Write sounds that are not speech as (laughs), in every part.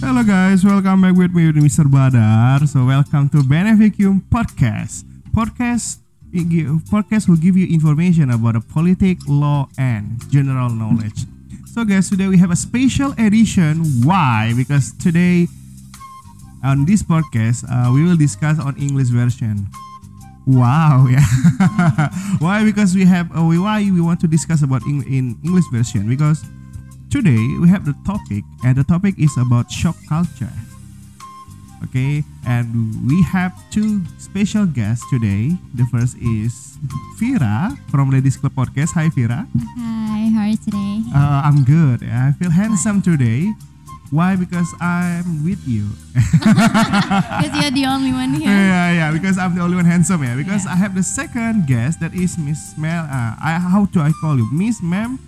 Hello guys, welcome back with me Mr. Badar. So welcome to Beneficium Podcast. Podcast podcast will give you information about the politics, law, and general knowledge. So guys, today we have a special edition. Why? Because today on this podcast uh, we will discuss on English version. Wow, (laughs) yeah. why? Because we have uh, why we want to discuss about in, in English version because today we have the topic and the topic is about shock culture okay and we have two special guests today. The first is Vira from Ladies Club Podcast. Hi Vira Hi, how are you today? uh, I'm good. I feel handsome today. Why? Because I'm with you. (laughs) Because you're the only one here. yeah yeah because I'm the only one handsome yeah because I have the second guest that is Miss Mel uh, I, how do I call you? Miss Ma'am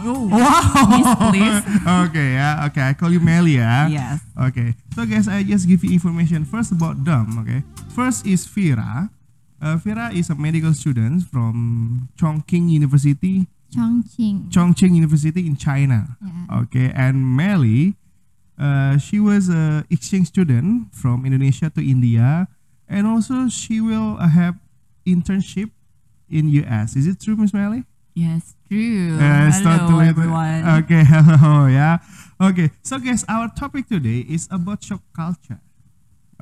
Oh, wow Miss, (laughs) please. okay yeah okay I call you Melly yeah yes. Okay, so guys, I just give you information first about them. Okay, first is Vira. Uh, Vira is a medical student from Chongqing University, Chongqing. Chongqing University in China. Yeah. Okay, and Melly, uh, she was a exchange student from Indonesia to India, and also she will uh, have internship in US. Is it true, Miss Melly? Yes, true. Uh, start Hello, with- everyone. Okay, (laughs) hello, yeah. Okay, so guys, our topic today is about shock culture.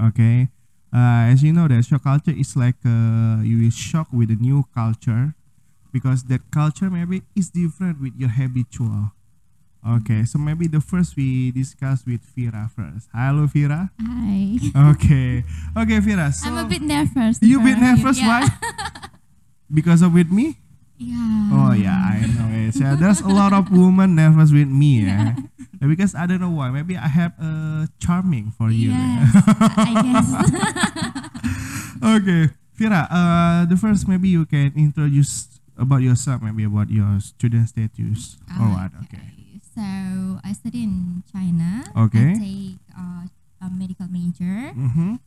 Okay, uh, as you know, that shock culture is like uh, you will shock with a new culture because that culture maybe is different with your habitual. Okay, so maybe the first we discuss with Vira first. Hello, Vira. Hi. (laughs) Okay, okay, Vira. So I'm a bit nervous. you in bit nervous? Yeah. Why? (laughs) Because of with me? Yeah. Oh yeah, I know it. Yeah, there's a lot of women nervous with me. Yeah. Because I don't know why. Maybe I have a charming for you. Yes, I guess. (laughs) okay, Vira. Uh, the first maybe you can introduce about yourself. Maybe about your student status or what. Okay. So I study in China. Okay. I take uh, a medical major. Mm-hmm.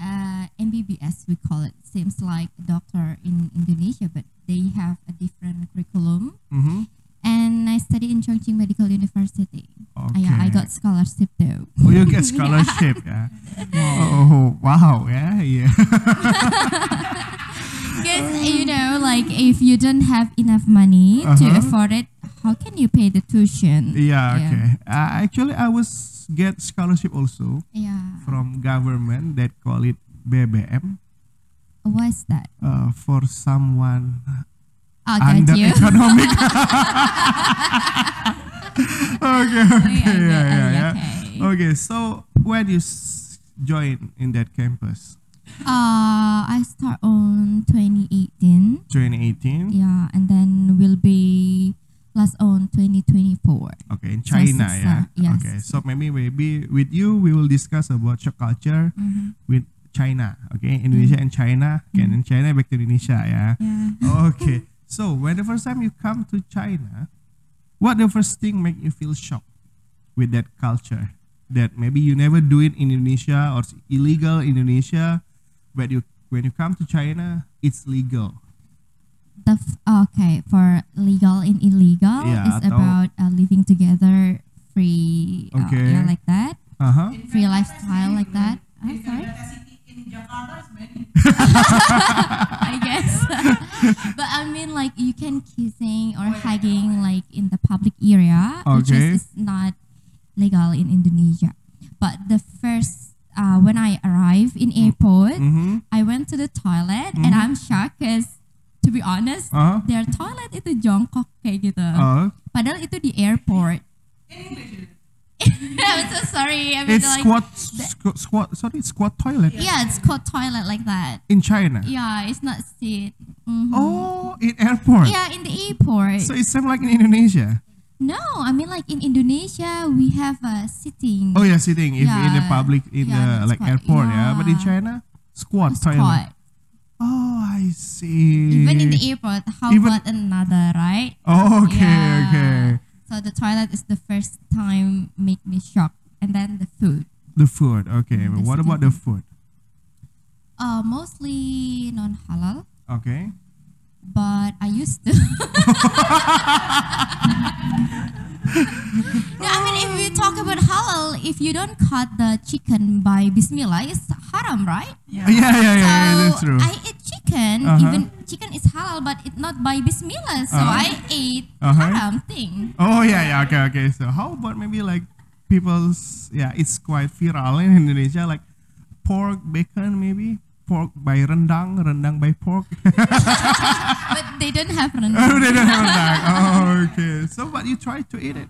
Uh, MBBS we call it. Seems like a doctor in Indonesia, but they have a different curriculum. Mm-hmm. And I study in Chongqing Medical University. Okay. Uh, yeah, I got scholarship though. Oh, you get scholarship. (laughs) yeah. Oh wow. Yeah. Yeah. (laughs) Because you know, like if you don't have enough money to Uh-huh. afford it, how can you pay the tuition? yeah. Okay. Uh, actually, I was get scholarship also Yeah. from government that call it BBM. What's that? uh, for someone I'll under you. economic. (laughs) okay, okay, Yeah, yeah, yeah, okay. Okay, so when you s- join in that campus, Uh, I start on 2018. 2018, Yeah, and then we'll be last on 2024. okay, in China, six, yeah. yes. Okay, so maybe maybe with you we will discuss about shock culture Mhm. with China, okay, Indonesia and China, okay, and then China back to Indonesia, yeah. Yeah. (laughs) okay. (laughs) So when the first time you come to China, what the first thing make you feel shocked with that culture? That maybe you never do it in Indonesia or it's illegal in Indonesia, but you when you come to China, it's legal. The f- okay for legal and illegal Yeah, is about uh, living together, free. uh, yeah, like that. Uh huh. Free lifestyle like that. I'm sorry. (laughs) I guess. (laughs) but I mean, like you can kissing or hugging like in the public area, which Okay. is, is not legal in Indonesia. But the first, uh, when I arrived in airport, Mm-hmm. I went to the toilet and I'm shocked because, to be honest, Uh-huh. their toilet itu jongkok kayak gitu. Uh, Padahal itu di airport. (laughs) I'm so sorry. I mean, it's like, squat, squ- squat. Sorry, squat toilet yeah, it's called toilet like that. in China. Yeah, it's not seat. Mhm. Oh, in airport. Yeah, in the airport. So it's same like in Indonesia. no, I mean like in Indonesia we have a sitting. Oh yeah, sitting if in the Yeah. public in Yeah, the like quite- airport, yeah. But in yeah. China, squat, squat. toilet. Oh, I see. Even in the airport, how Even- about another, right? Oh, okay, Yeah. okay. So the toilet is the first time make me shocked and then the food. The food. Okay. Mm, the what about the food? Uh, mostly non halal, Okay. but I used to. (laughs) (laughs) no, I mean, if you talk about halal, if you don't cut the chicken by Bismillah, it's haram, right? Yeah, yeah, yeah, yeah, that's So true. I eat chicken, Uh-huh. even chicken is halal, but it's not by Bismillah. So Uh-huh. I ate Uh-huh. haram thing. Oh yeah, yeah, okay, okay. So how about maybe like people's yeah, it's quite viral in Indonesia, like pork bacon maybe pork by rendang, rendang by pork. (laughs) but they don't have rendang. oh, they don't have rendang. Oh, okay. So but you try to eat it?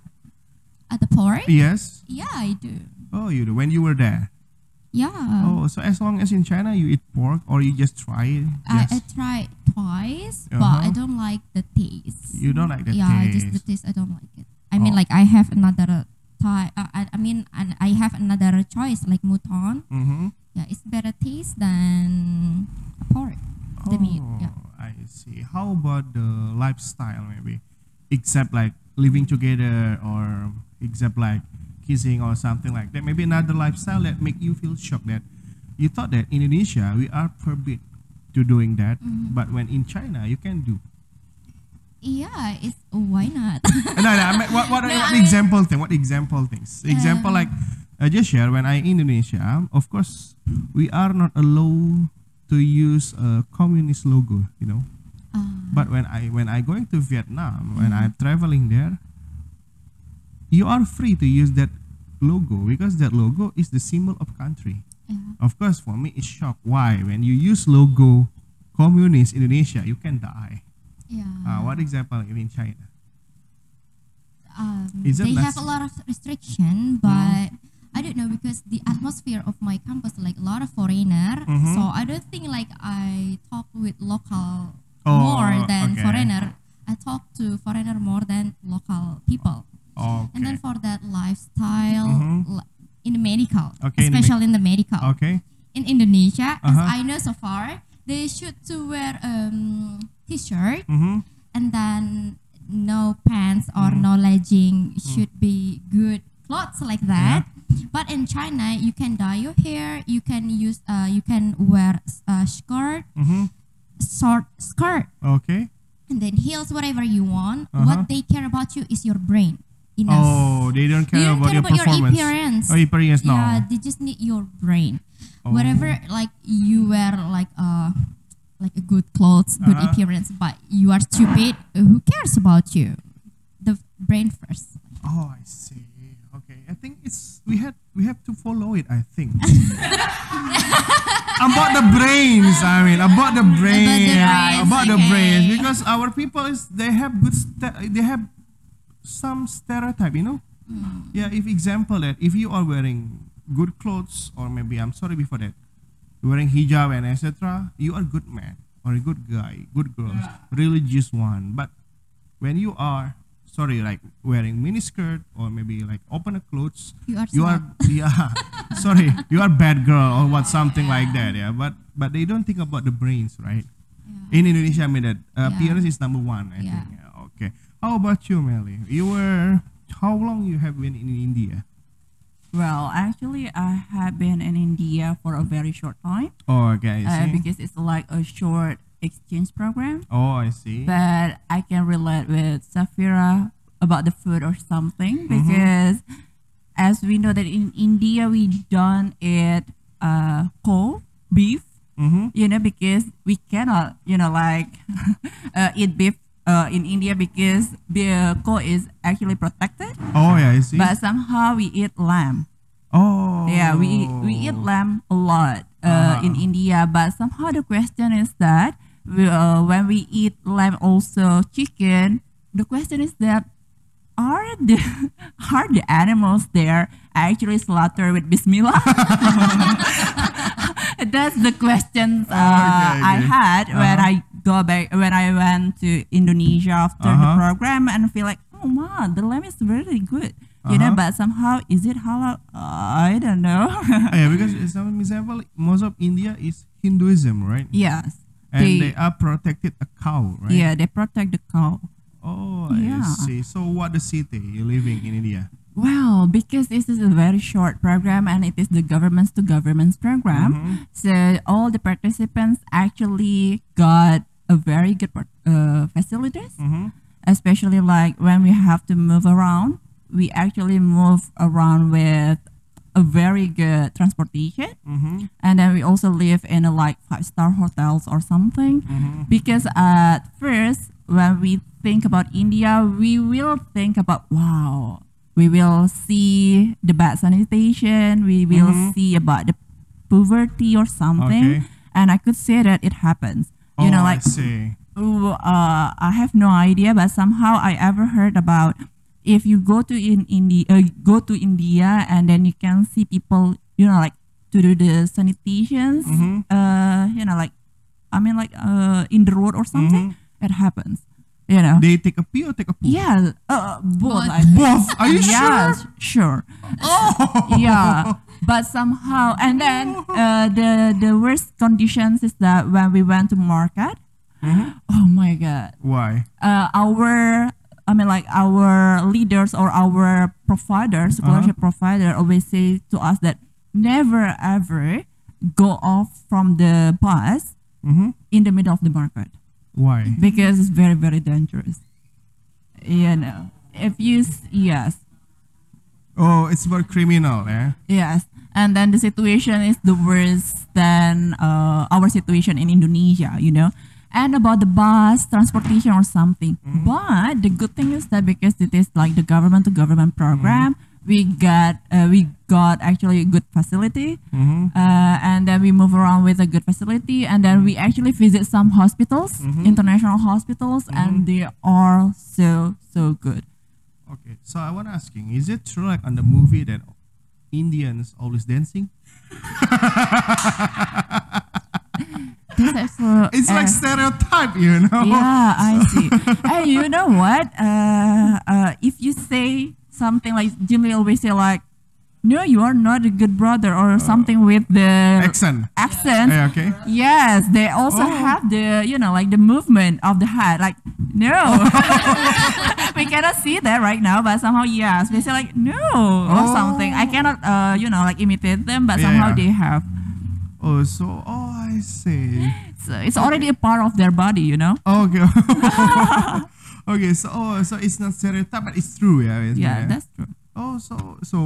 at the pork. Yes. Yeah, I do. Oh, you do when you were there. Yeah. Oh, so as long as in China you eat pork or you just try it. I, Yes. I tried twice, but I Uh-huh. don't like the taste. You don't like the yeah, taste. Yeah, just the taste. I don't like it. I mean, Oh. like I have another type. Uh, I, I mean, and I have another choice like mouton. Mm-hmm. Yeah, it's better taste than pork. The meat. Yeah. Oh, I see. How about the lifestyle maybe? Except like living together or except like kissing or something like that. Maybe another lifestyle that make you feel shocked that you thought that in Indonesia we are forbid to doing that, Mm-hmm. but when in China you can do. Yeah, it's why not? (laughs) no, no, I mean, what what, No, what I mean- example thing? What example things? Example Um, like I just share when I Indonesia, of course we are not allowed to use a communist logo, you know. Uh, But when I when I going to Vietnam, when Mhm. I'm traveling there, you are free to use that logo because that logo is the symbol of country. yeah. Of course, for me it's shock. Why? When you use logo communist Indonesia, you can die. Yeah. Uh, what example in China? um, they have a lot of restriction, but I don't know because the atmosphere of my campus like a lot of foreigner. Mhm. So I don't think like I talk with local Oh, more than okay. foreigner. I talk to foreigner more than local people. Okay. And then for that lifestyle Mhm. in the medical, Okay, in the me- especially in the medical okay. in Indonesia, as Uh-huh. I know so far, they should to wear um t-shirt Mm-hmm. and then no pants or Mm. no legging should be good clothes like that but in china you can dye your hair you can use uh, you can wear a skirt Mm-hmm. short skirt Okay. and then heels whatever you want Uh-huh. what they care about you is your brain enough Oh, they don't care don't about care your about your performance. appearance Oh, appearance, no. yeah they just need your brain Oh. whatever like you wear like uh like a good clothes good Uh-huh. appearance but you are stupid uh, who cares about you the brain first Oh, I see. Okay, I think it's we had we have to follow it. I think (laughs) about the brains. I mean, about the brain, brains, about the okay. brains, because our people is they have good they have some stereotype. You know, Hmm. yeah. If example that if you are wearing good clothes, or maybe I'm sorry before that, wearing hijab and etc., you are good man or a good guy, good girls, religious one. But when you are sorry, like wearing miniskirt or maybe like open a clothes, you are you are (laughs) yeah. Sorry you are bad girl or what something like that yeah. But but they don't think about the brains right? Yeah. in indonesia i mean that uh, Yeah. appearance is number one i Yeah. think yeah, okay. How about you melly? You were how long you have been in india? Well, actually, I have been in India for a very short time. Oh okay uh, because it's like a short exchange program. oh i see But I can relate with Safira about the food or something Mm-hmm. because, as we know that in India we don't eat uh, cold beef. mm-hmm. you know, because we cannot, you know, like (laughs) uh, eat beef uh, in India because the cow is actually protected. oh yeah i see But somehow we eat lamb. oh Yeah, we we eat lamb a lot uh, in Ah. India. But somehow the question is that we, uh, when we eat lamb also chicken, the question is that are the (laughs) are the animals there actually slaughtered with Bismillah? (laughs) That's the questions uh, Okay, I had when Uh-huh. I go back when I went to Indonesia after the Uh-huh. program and feel like, oh man, the lamb is really good. You know, Uh-huh. but somehow is it halal? Uh, I don't know. (laughs) Yeah because some example most of india is hinduism right yes. And they, They- are protected a cow right Yeah, they protect the cow. Oh, Yeah. I see. So, what the city you're living in India? Well, because this is a very short program and it is the governments to governments program, Mm-hmm. so all the participants actually got a very good uh, facilities, Mm-hmm. especially like when we have to move around, we actually move around with a very good transportation, Mm-hmm. and then we also live in a like five star hotels or something. Mm-hmm. Because at first, when we think about India, we will think about wow, we will see the bad sanitation, we will Mhm. see about the poverty or something, Okay. and I could say that it happens. You know, oh, like I uh, I have no idea, but somehow I ever heard about if you go to in India, uh, go to India, and then you can see people, you know, like to do the sanitations, Mhm. uh, you know, like I mean, like uh, in the road or something, it happens, you know. They take a pee or take a poo? yeah, uh, both. Both. I Are you yes, sure? sure. Oh. Yeah, but somehow, and then uh, the the worst conditions is that when we went to market, Mhm. oh my god, Why? uh, our I mean like our leaders or our providers, scholarship provider always say to us that never ever go off from the bus Mm-hmm. in the middle of the market Why? because it's very very dangerous. You know, if you yes Oh, it's about criminal, eh? yes, and then the situation is the worst than uh, our situation in Indonesia. You know. And about the bus transportation or something, but the good thing is that because it is like the government to government program, we got uh, we got actually a good facility, Mm-hmm. uh, and then we move around with a good facility and then we actually visit some hospitals international hospitals and they are so so good. Okay, so I want to asking, is it true like on the movie that Indians always dancing? (laughs) Actually- (laughs) It's like uh, stereotype, you know? (laughs) yeah i see (laughs) and you know what uh, uh, if you say something like jimmy always say like no you are not a good brother or something with the Accent. accent Yeah, okay. Yes, they also Oh. have the you know like the movement of the head. Like no, we cannot see that right now, but somehow yes, they say like no or something. I cannot uh you know like imitate them, but Yeah, somehow yeah. they have. Oh, so oh, I see. So it's already a part of their body, you know. Okay. (laughs) (laughs) okay. So oh, so it's not stereotype, but it's true, yeah. it's- Yeah, that's true. Oh, so so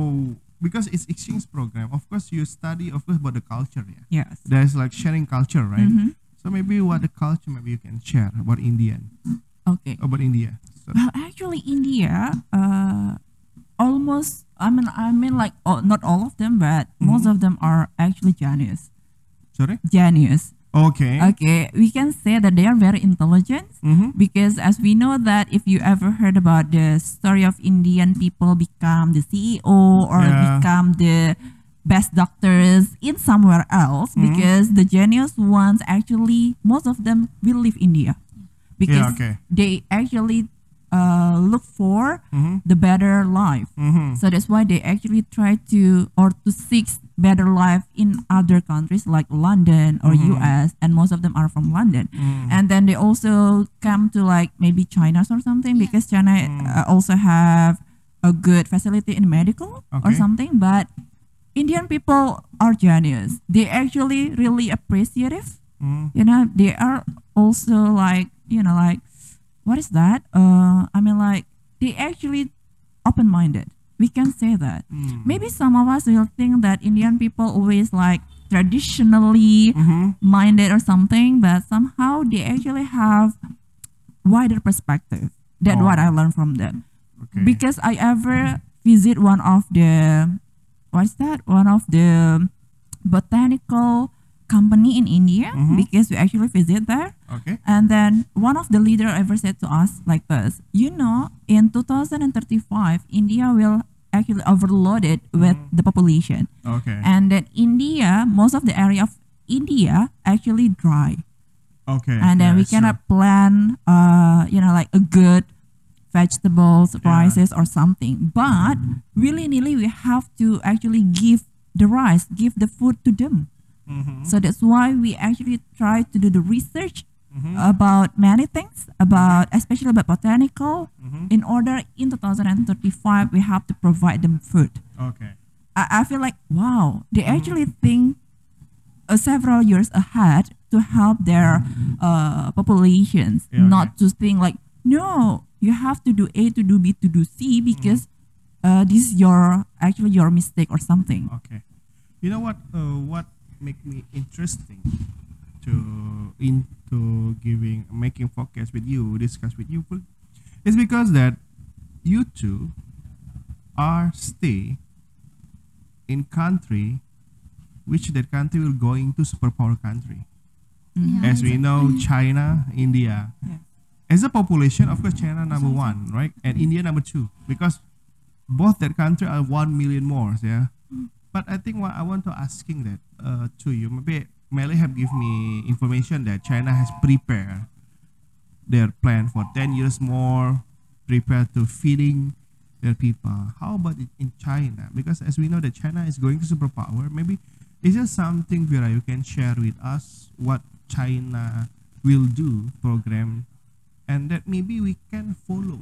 because it's exchange program, of course you study, of course, about the culture, yeah. Yes. There's like sharing culture, right? Mhm. So maybe what the culture maybe you can share about Indian, Okay. about India. So, Well, actually, India, uh, almost. I mean, I mean, like all, not all of them, but most of them are actually genius. Sorry. Genius. Okay. Okay, we can say that they are very intelligent Mm-hmm. because as we know that if you ever heard about the story of Indian people become the CEO or Yeah. become the best doctors in somewhere else Mm-hmm. because the genius ones actually most of them will leave India because okay. they actually uh, look for Mm-hmm. the better life. Mm-hmm. So that's why they actually try to or to seek better life in other countries like London or Mhm. US and most of them are from London. Mm. And then they also come to like maybe China or something Yeah. because China uh, also have a good facility in medical or something but Indian people are genius. They actually really appreciative. Mm. You know, they are also like, you know, like what is that? Uh I mean like they actually open minded. We can say that. Mm. Maybe some of us will think that Indian people always like traditionally Mm-hmm. minded or something, but somehow they actually have wider perspective. That's what I Oh. learned from them. Okay. Because I ever visit one of the what's that? One of the botanical company in India Mhm. because we actually visit there. okay. And then one of the leader ever said to us like this, you know, in 2035, India will actually overloaded with the population. Okay. And that India, most of the area of India actually dry. okay. And then yeah, we it's true. cannot plant, uh, you know, like a good vegetables, rices or something. But really, nilly, we have to actually give the rice, give the food to them. Mhm. So that's why we actually try to do the research Mhm. about many things, about especially about botanical. Mhm. In order in 2035, we have to provide them food. Okay. I, I feel like wow, they actually think uh, several years ahead to help their uh, populations, Yeah, not to think like no, you have to do A to do B to do C because uh, this is your actually your mistake or something. Okay. You know what? Uh, what make me interesting to into giving making podcast with you, discuss with you, is because that you two are stay in country which that country will going to superpower country. Yeah, As we know. China, India. Yeah. As a population, of course, China number one, right, and India number two, because both that country are one million more. Yeah, but I think what I want to asking that uh, to you, maybe Melly have give me information that China has prepared their plan for ten years more, prepared to feeding their people. How about in China? Because as we know that China is going to superpower, maybe is there something Vera you can share with us what China will do program and that maybe we can follow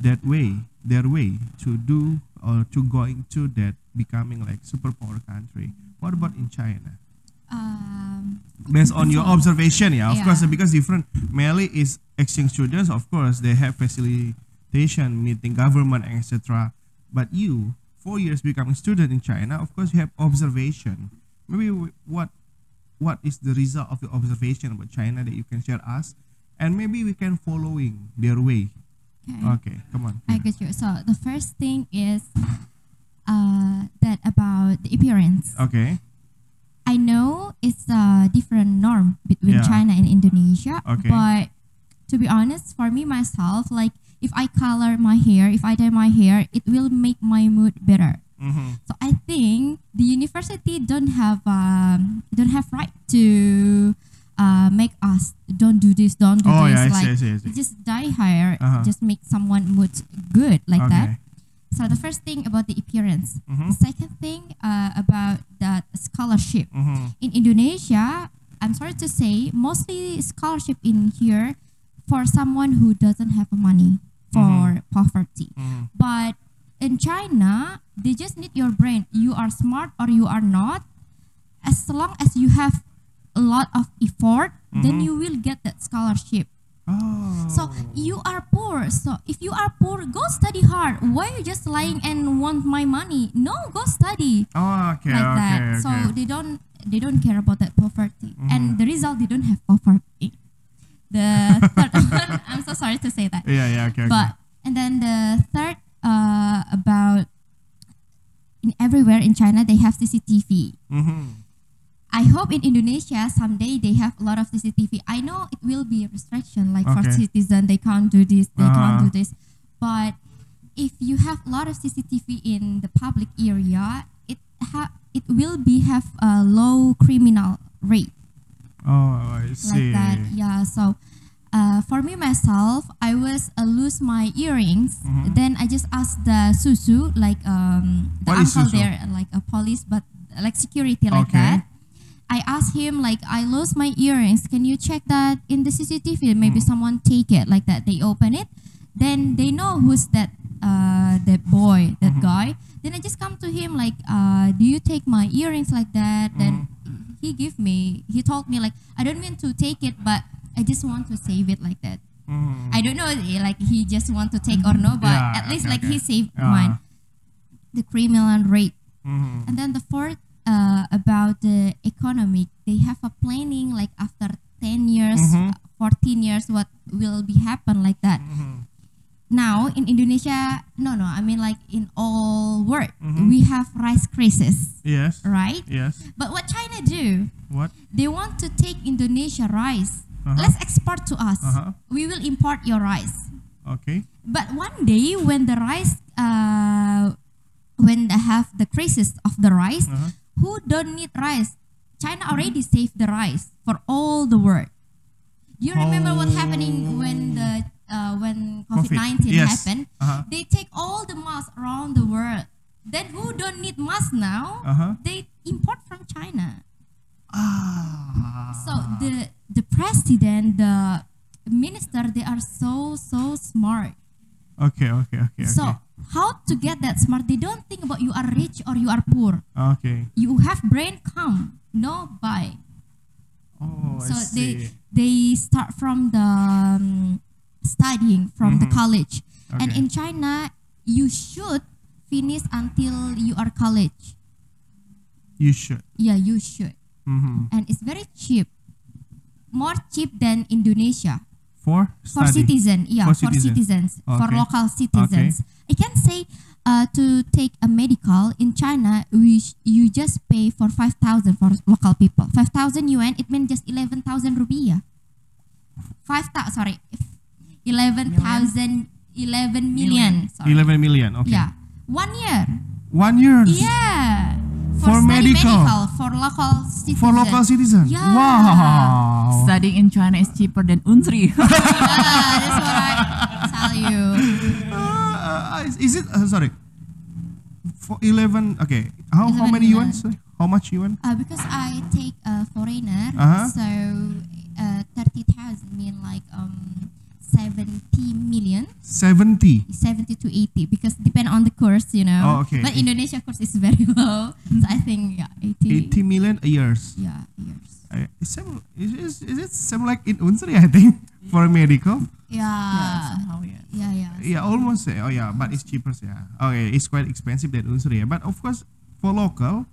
that way their way to do or to going to that becoming like superpower country what about in china Um, based on your observation yeah of Yeah. course because different Melly is exchange students of course they have facilitation meeting government etc but you four years becoming student in china of course you have observation maybe what what is the result of your observation about china that you can share us and maybe we can following their way okay. okay come on I get you. So the first thing is uh, that about the appearance. okay I know it's a different norm between Yeah. China and Indonesia, Okay. but to be honest, for me myself, like if I color my hair, if I dye my hair, it will make my mood better. mm-hmm. So I think the university don't have um, don't have right to uh, make us don't do this, don't do oh this. yeah I like see, I see, I see. just dye hair, Uh-huh. just make someone mood good like okay that. So the first thing about the appearance. Mhm. The second thing uh, about that scholarship mm-hmm. in Indonesia. I'm sorry to say, mostly scholarship in here for someone who doesn't have money for poverty. Mm-hmm. But in China, they just need your brain. You are smart or you are not. As long as you have a lot of effort, then Mhm. you will get that scholarship. Oh So you are poor. So if you are poor, go study hard. Why are you just lying and want my money? No, go study oh okay like okay that. okay So they don't they don't care about that poverty. And the result they don't have poverty. The third one, (laughs) I'm so sorry to say that. yeah yeah okay, okay. But and then the third uh about in everywhere in China they have CCTV. mm-hmm. I hope in Indonesia someday they have a lot of CCTV. I know it will be a restriction, like for Okay. citizen they can't do this, they can't Uh-huh. do this. But if you have a lot of CCTV in the public area, it ha- it will be have a low criminal rate oh I see like that. Yeah. So. Uh, for me myself, I was uh, lose my earrings. Mhm. Then I just asked the shushu, like um, the What uncle there, like a police, but like security, like Okay. that. I asked him like I lost my earrings. Can you check that in the CCTV? Maybe Hmm. someone take it like that. They open it, then they know who's that uh that boy, that Mm-hmm. guy. Then I just come to him like, uh, do you take my earrings like that? Then Mm-hmm. he give me. He told me like I don't mean to take it, but I just want to save it like that. Mhm. I don't know eh, like he just want to take or no, but Yeah, at least okay, like okay. he saved Yeah. mine. The criminal rate. Mhm. And then the fourth uh, about the economic, they have a planning like after 10 years, Mhm. uh, 14 years, what will be happen like that. Mhm. Now in Indonesia, no, no, I mean like in all world, Mhm. we have rice crisis, yes right? yes But what China do? what They want to take Indonesia rice. Uh-huh. Let's export to us. Uh-huh. We will import your rice. okay But one day when the rice, uh, when they have the crisis of the rice, Uh-huh. Who don't need rice? China already saved the rice for all the world. Do you remember what happening when the uh, when COVID nineteen Yes. happened? Uh-huh. They take all the masks around the world. Then who don't need mask now? Uh-huh. They import from China. ah So the the president, the minister, they are so so smart. Okay, okay, okay, okay. How to get that smart? They don't think about you are rich or you are poor. okay. You have brain come, no buy. Oh, I so see. they they start from the um, studying from the college, and in China you should finish until you are college. you should. Yeah, you should, Mm-hmm. and it's very cheap, more cheap than Indonesia For for study. citizen. Yeah, For for, citizen. citizens, for local citizens. I can say. Uh, to take a medical in China, we sh- you just pay for five thousand for local people. Five thousand yuan, it means just eleven thousand rupiah. Five thousand, sorry, eleven thousand, eleven million. Sorry. 11 million. Okay. Yeah, one year. One year. Yeah, For study medical. for local citizens. For local citizen. Yeah. Wow. Studying in China is cheaper than Unsri. Yeah, that's what I tell you. Uh, is- is it? Uh, sorry. For 11. Okay. How, how many yuan? How much yuan? Uh, because I take a foreigner, Uh-huh. so uh, thirty thousand mean like um seventy million. 70. 70 to 80 because depend on the course you know Oh, okay. but indonesia course is very (laughs) low so i think yeah 80, 80 million a years. yeah years Uh, same, is, is, is it same like in Unsri, I think, for medical? yeah, yeah somehow, yeah. yeah yeah Yeah, almost. uh, Oh, yeah, but it's cheaper. Yeah. Okay, it's quite expensive Unsri. Yeah. But of course, for local,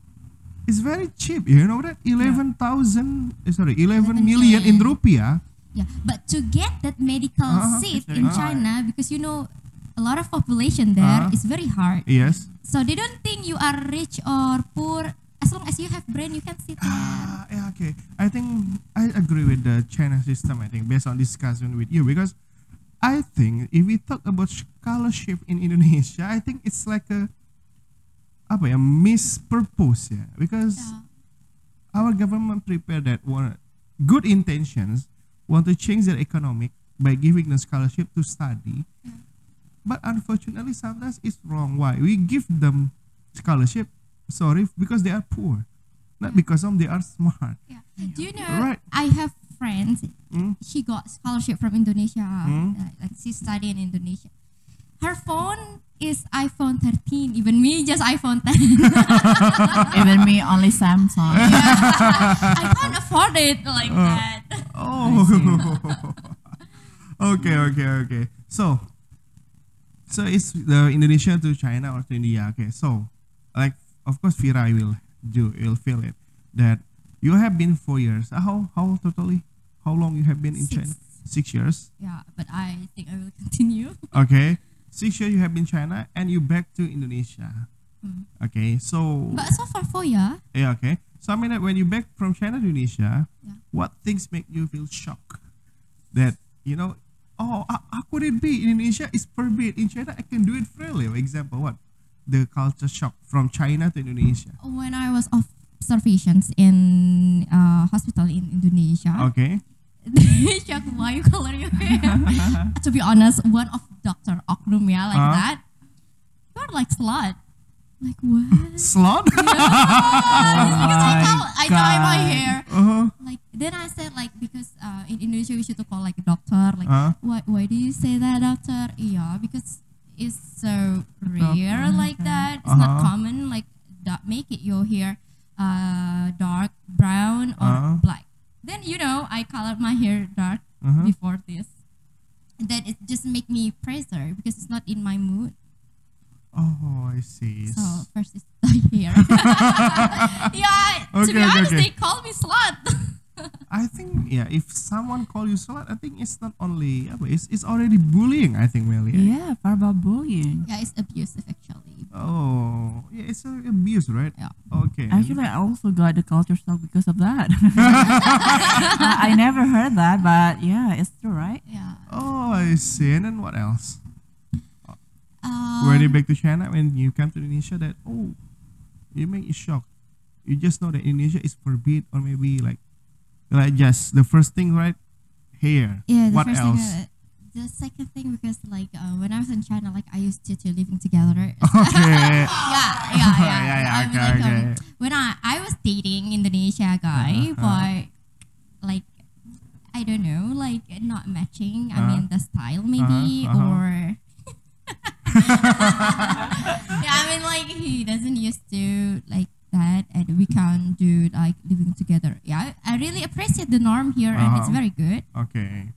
it's very cheap. You know that? 11,000, eh, sorry, 11 11 million in rupiah. yeah but to get that medical Uh-huh. seat It's very in hard. china because you know a lot of population there Uh-huh. is very hard Yes. so they don't think you are rich or poor as long as you have brain you can sit there Ah, yeah, okay. I think I agree with the China system. I think based on discussion with you because I think if we talk about scholarship in Indonesia, I think it's like a apa ya mispurpose ya because yeah. our government prepare that one good intentions want to change their economic by giving them scholarship to study but unfortunately sometimes it's wrong why we give them scholarship sorry because they are poor not because of they are smart Yeah. Do you know? Right. I have friends. Mm. She got scholarship from Indonesia. Mm. uh, like she studied in Indonesia. Her phone is iPhone 13. Even me, just iPhone 10. (laughs) Even me, only Samsung. I can't afford it like Uh. that. oh (laughs) okay okay okay so so it's the Indonesia to China or to India okay so like of course Vira will do will feel it that you have been four years. Uh, how how totally? How long you have been in Six. China? Six years? Yeah, but I think I will (laughs) continue. okay. Six years you have been China and you back to Indonesia. Mm. okay so But so far four year. yeah okay. So I mean that when you back from China to Indonesia Yeah. what things make you feel shocked that you know oh how, how could it be in Indonesia is forbid in China I can do it freely for example what the culture shock from China to Indonesia When I was observations in uh, hospital in Indonesia, okay (laughs) they shocked why you color your hair. to be honest, one of Doctor Oknum yeah, like Uh. that. You're like slut. Like what? slot (laughs) because I, tell, I dye my hair. uh-huh. Like then I said like because uh, in Indonesia we should call like a doctor. Like Uh. why why do you say that doctor? Yeah, because it's so rare like that. It's not Uh-huh. common. Like that make it your hair uh, dark brown or Uh. black. Then you know I colored my hair dark Uh-huh. before this. And then it just make me pressure because it's not in my mood. oh I see So first is (laughs) dye hair. (laughs) (laughs) yeah, to Okay, be okay, honest, okay. they call me slut. I think yeah if someone call you slot I think it's not only apa, it's, it's already bullying I think Melia Yeah, verbal bullying. yeah, it's abusive actually. oh yeah it's a abuse right Yeah. okay Actually, I also got the culture shock because of that. (laughs) I, I never heard that, but yeah, it's true, right? Yeah. oh I see and then what else Um, when you back to China when you come to Indonesia that oh you make you shocked you just know that Indonesia is forbid or maybe like like just the first thing right hair yeah, the what first else thing. Uh, the second thing because like uh, when I was in China, like I used to, to living together. (laughs) (laughs) okay yeah, yeah, yeah. (laughs) Yeah, yeah, I mean, okay, like, um, okay. when I I was dating Indonesia guy, Uh-huh, but like I don't know, like not matching. I Uh-huh. mean the style maybe Uh-huh, uh-huh. or yeah, I mean like he doesn't used to like that and we can't do like living together. Yeah, I, really appreciate the norm here and it's Uh-huh. very good. Okay.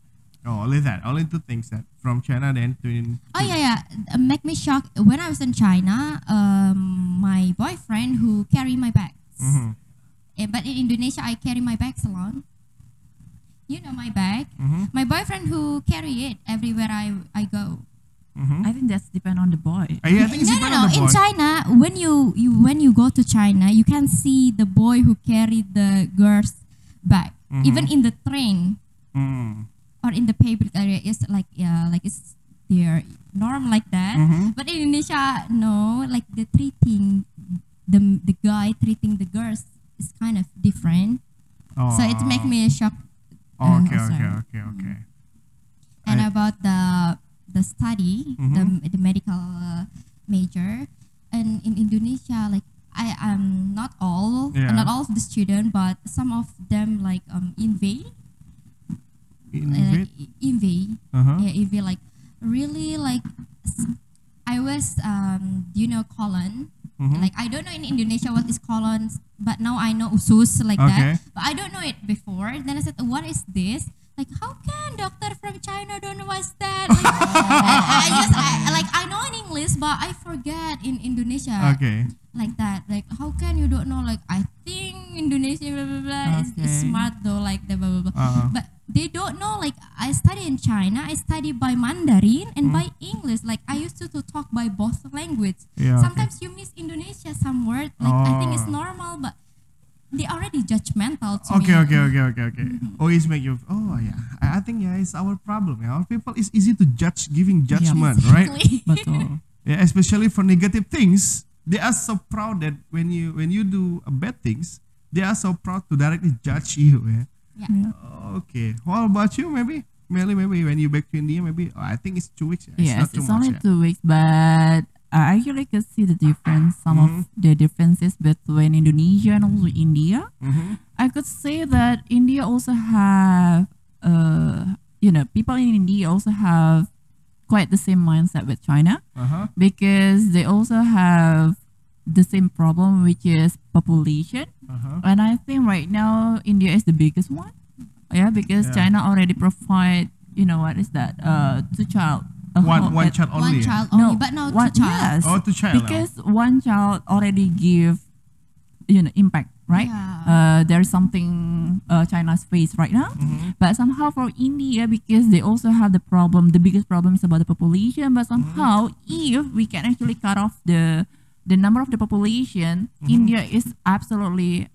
Oh, only that. Only two things that from China then to. In, Oh yeah, yeah. Uh, make me shocked when I was in China. Um, my boyfriend who carry my bags. Mhm. Eh, but in Indonesia, I carry my bags alone. You know my bag. Mhm. My boyfriend who carry it everywhere I I go. Mhm. I think that's depend on the boy. Uh, yeah, I think it's no, no, no. on the In. China, when you, you when you go to China, you can see the boy who carry the girl's bag, Mhm. even in the train Mm. or in the public area. It's like yeah, like it's their norm like that. Mhm. But in Indonesia, no, like the treating the the guy treating the girls is kind of different. Oh. So it make me shocked. Oh, uh, okay, also. okay, okay, okay. And I- about the the study, Mhm. the the medical uh, major, and in Indonesia, like I am not all, Yeah. not all of the student, but some of them like um INV, In uh, bed? like INV, Uh-huh. yeah, INV like really like I was um do you know colon? Mhm. Like I don't know in Indonesia what is colon, but now I know usus like Okay. that. But I don't know it before. Then I said, "What is this?" Like, how can doctor from China don't know what's that? Like, I, I just I, like I know in English, but I forget in Indonesia Okay. like that. Like, how can you don't know? Like, I think Indonesia blah blah blah is, is smart though. Like the blah blah blah. Uh-huh. But they don't know. Like, I study in China. I study by Mandarin and by English. Like, I used to, to talk by both language. Yeah, okay. Sometimes you miss Indonesia some word. Like, I think it's Oh. normal, but they already judgmental to Okay, me. okay, okay, okay, okay. Mm-hmm. Always make you. Oh yeah, I, I think yeah, it's our problem. Yeah, our people is easy to judge, giving judgment, right? Exactly. (laughs) Betul. Yeah, especially for negative things. They are so proud that when you when you do bad things, they are so proud to directly judge you. Yeah. Yeah. Okay. What about you? Maybe, Melly. Maybe when you back to India, maybe oh, I think it's two weeks. Yeah. It's yes, not too it's much. only yeah. two weeks, but I actually could see the difference. Some Mhm. of the differences between Indonesia and also India. Mhm. I could say that India also have, uh, you know, people in India also have quite the same mindset with China Uh-huh. because they also have the same problem, which is population. Uh-huh. And I think right now India is the biggest one. Yeah, because Yeah. China already provide, you know, what is that? Uh, two child. A One one uh, child only. yeah? child only, no, but now one, two child. Yes, Oh, two child. because one child already give, you know, impact, right? Yeah. Uh, there's something uh, China's face right now. Mhm. But somehow for India, because they also have the problem, the biggest problem is about the population. But somehow, if we can actually cut off the the number of the population, India is absolutely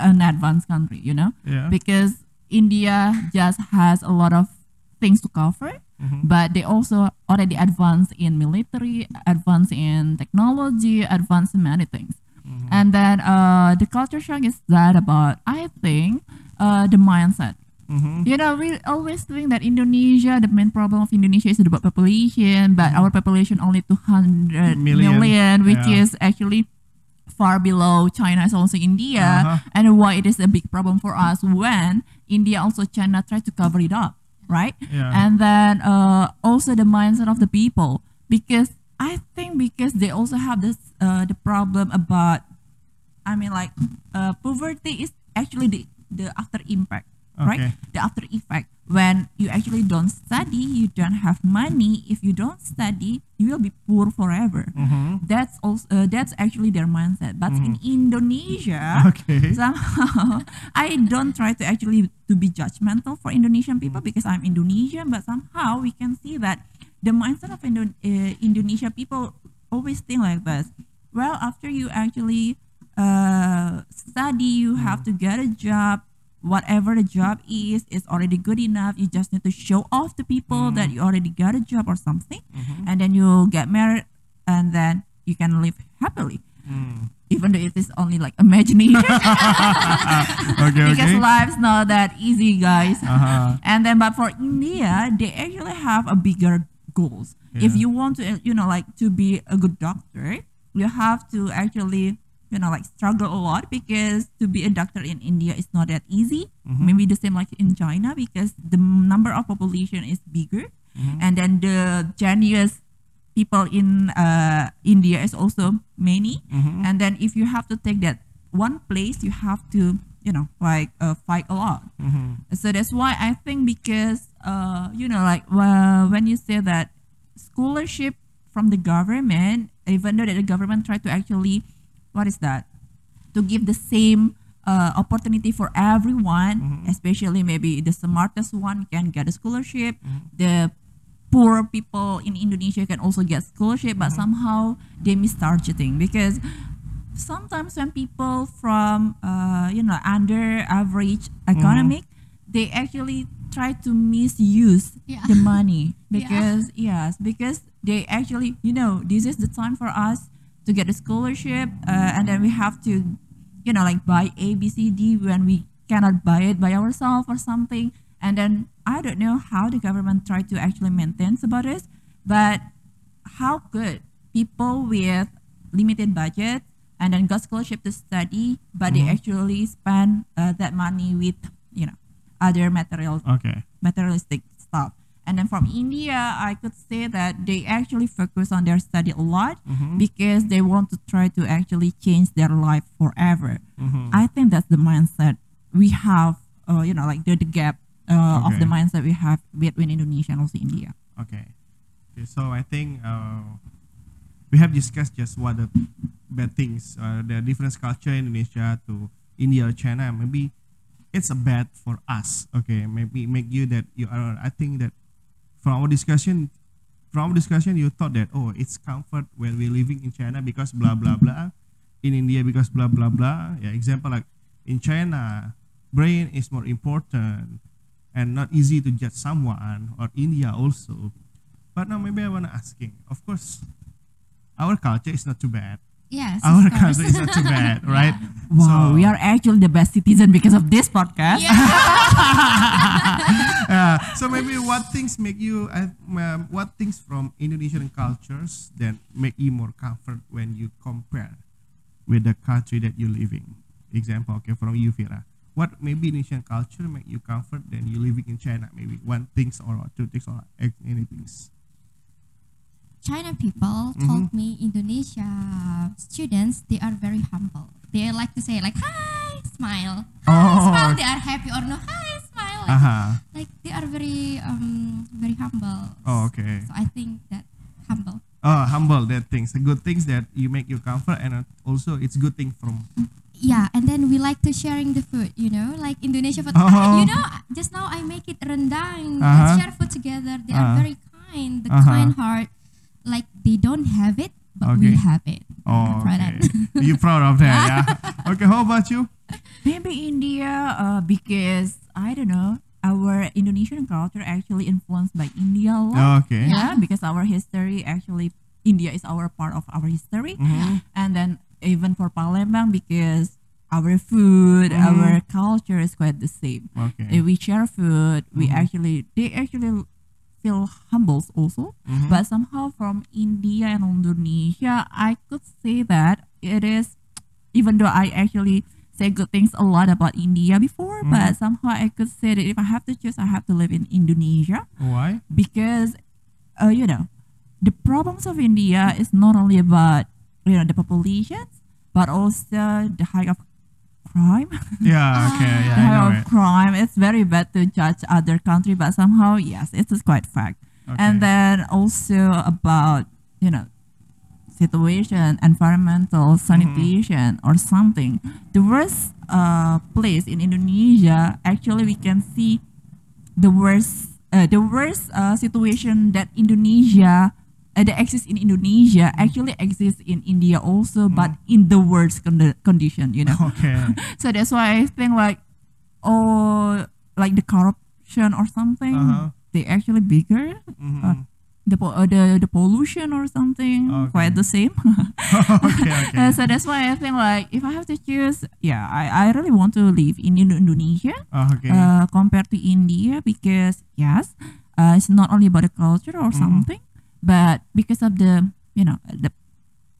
an advanced country. You know, Yeah. because India just has a lot of things to cover. Mhm. But they also already advanced in military, advanced in technology, advanced in many things. Mm-hmm. And then uh, the culture shock is that about I think uh, the mindset. Mhm. You know, we always think that Indonesia, the main problem of Indonesia is about population, but our population only 200 Million. million, which Yeah. is actually far below China as also India, Uh-huh. and why it is a big problem for us when India also China try to cover it up, right? Yeah. And then uh, also the mindset of the people, because I think because they also have this uh, the problem about, I mean like, uh, poverty is actually the the after impact, right? The after effect when you actually don't study, you don't have money. If you don't study, you will be poor forever. Mhm. That's also uh, that's actually their mindset. But in Indonesia, Okay. (laughs) somehow I don't try to actually to be judgmental for Indonesian people because I'm Indonesian, but somehow we can see that the mindset of Indo- uh, Indonesia people always think like this. Well, after you actually uh, study, you have to get a job. Whatever the job is, is already good enough. You just need to show off to people that you already got a job or something, and then you get married, and then you can live happily Mm. even though it is only like imagination (laughs) Okay. (laughs) because Okay. life's not that easy guys Uh-huh. and then but for india they actually have a bigger goals if you want to you know like to be a good doctor you have to actually you know, like struggle a lot because to be a doctor in India is not that easy. Mhm. Maybe the same like in China because the number of population is bigger, Mhm. and then the genius people in uh, India is also many. Mhm. And then if you have to take that one place, you have to, you know, like uh, fight a lot. Mhm. So that's why I think because uh, you know, like uh, when you say that scholarship from the government, even though that the government try to actually, what is that, to give the same uh, opportunity for everyone, Mhm. especially maybe the smartest one can get a scholarship, Mhm. the poor people in Indonesia can also get scholarship, but Mhm. somehow they miss targeting because sometimes when people from uh, you know under average economic they actually try to misuse Yeah. the money (laughs) Yeah. because yes because they actually you know this is the time for us to get a scholarship uh, and then we have to you know like buy a b c d when we cannot buy it by ourselves or something and then i don't know how the government try to actually maintain about this but how could people with limited budget and then got scholarship to study but they Mhm. actually spend uh, that money with you know other material Okay. materialistic stuff and then from india i could say that they actually focus on their study a lot Mhm. because they want to try to actually change their life forever Mhm. i think that's the mindset we have uh, you know like the, the gap uh, of the mindset we have between indonesia and also india Okay. Okay, so I think uh, we have discussed just what the bad things, uh, the different culture in Indonesia to India or China. Maybe it's a bad for us. Okay, maybe make you that you are. I think that from our discussion, from our discussion, you thought that oh, it's comfort when we're living in China because blah blah blah, in India because blah blah blah. Yeah, example like in China, brain is more important and not easy to judge someone or India also. But now maybe I wanna asking. Of course, our culture is not too bad. Yes. Our of course. is not too bad, (laughs) right? wow So- we are actually the best citizen because of this podcast Yeah. (laughs) Yeah. so maybe (laughs) what things make you uh, um, what things from Indonesian cultures that make you more comfort when you compare with the country that you live in? Example, okay, from you, Vira. What maybe Indonesian culture make you comfort than you living in China? Maybe one things or two things or ex- any things. China people Mhm. told me Indonesia students they are very humble. They like to say like hi, smile, hi, Oh. smile. They are happy or no hi, smile. Like, Uh-huh. like they are very um very humble. Oh, okay. So I think that humble. Oh, humble that things. The good things that you make you comfort and also it's good thing from Yeah, and then we like to sharing the food. You know, like Indonesia food. Oh. You know, just now I make it rendang. Uh-huh. Let's share food together. They are Uh. very kind. The Uh-huh. kind heart. Like they don't have it, but we have it. Oh, Try okay. (laughs) you proud of that, yeah? (laughs) Okay, how about you? Maybe India, uh, because I don't know, our Indonesian culture actually influenced by India a lot. Okay. Yeah, because our history actually, India is our part of our history, Mhm. and then even for Palembang, because our food, Mhm. our culture is quite the same. Okay. If we share food, we Mhm. actually they actually feel humble also. Mhm. But somehow from India and Indonesia, I could say that it is, even though I actually say good things a lot about India before, Mhm. but somehow I could say that if I have to choose, I have to live in Indonesia Why? because, uh, you know, the problems of India is not only about you know the populations, but also the high of crime. Yeah, okay, yeah, I (laughs) know of it. crime. It's very bad to judge other country, but somehow yes, it is quite fact. Okay. And then also about you know situation, environmental sanitation or something. The worst uh, place in Indonesia, actually, we can see the worst uh, the worst uh, situation that Indonesia uh, that exists in Indonesia actually exists in India also, but in the worst con- condition. You know. Okay. (laughs) So that's why I think like, oh, like the corruption or something, Uh-huh. they actually bigger. Mhm. Uh, the po- uh, the the pollution or something Okay. quite the same. (laughs) (laughs) okay, okay. Uh, so that's why I think like if I have to choose, yeah, I, I really want to live in Indonesia Oh, okay. uh, compared to India because yes, uh, it's not only about the culture or Mhm. something, but because of the you know the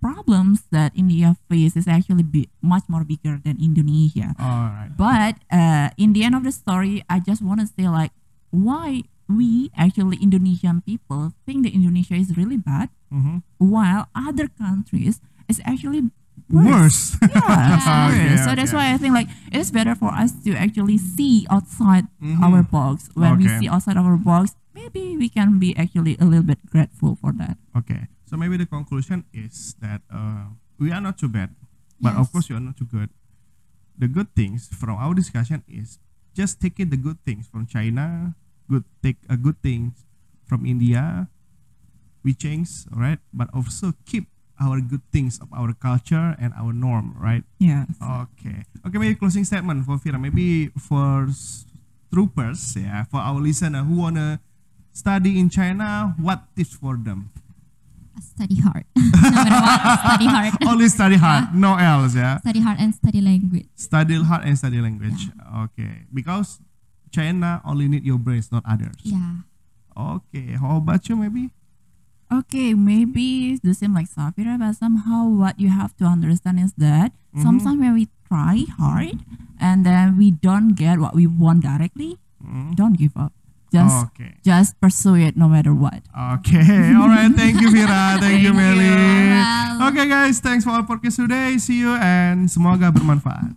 problems that India face is actually bi- much more bigger than Indonesia. All right. But uh, in the end of the story, I just want to say like why we actually Indonesian people think that Indonesia is really bad, Mhm. while other countries is actually Worse. Yeah, (laughs) it's Okay, worse. So that's okay. why I think like it's better for us to actually see outside Mhm. our box. When we see outside our box, maybe we can be actually a little bit grateful for that. Okay. So maybe the conclusion is that uh, we are not too bad, but of Yes. course you are not too good. The good things from our discussion is just take it the good things from China, good take a good things from India. We change, right? But also keep our good things of our culture and our norm, right? Yes. Okay. Okay, maybe closing statement for Vira. Maybe for troopers, yeah, for our listener who wanna study in China, what tips for them? Study hard. no matter what, study hard. (laughs) Only study hard, no else, yeah. Study hard and study language. Study hard and study language. Okay, because China only need your brains, not others. Yeah. Okay, how about you? Maybe. Okay, maybe it's the same like Safira, but somehow what you have to understand is that Mhm. sometimes when we try hard and then we don't get what we want directly, Mm. don't give up. Just Okay. just pursue it no matter what. Okay. (laughs) All right. Thank you, Vira. (laughs) Thank, you, Thank Meli. you. Well. Okay, guys. Thanks for our podcast today. See you and semoga bermanfaat.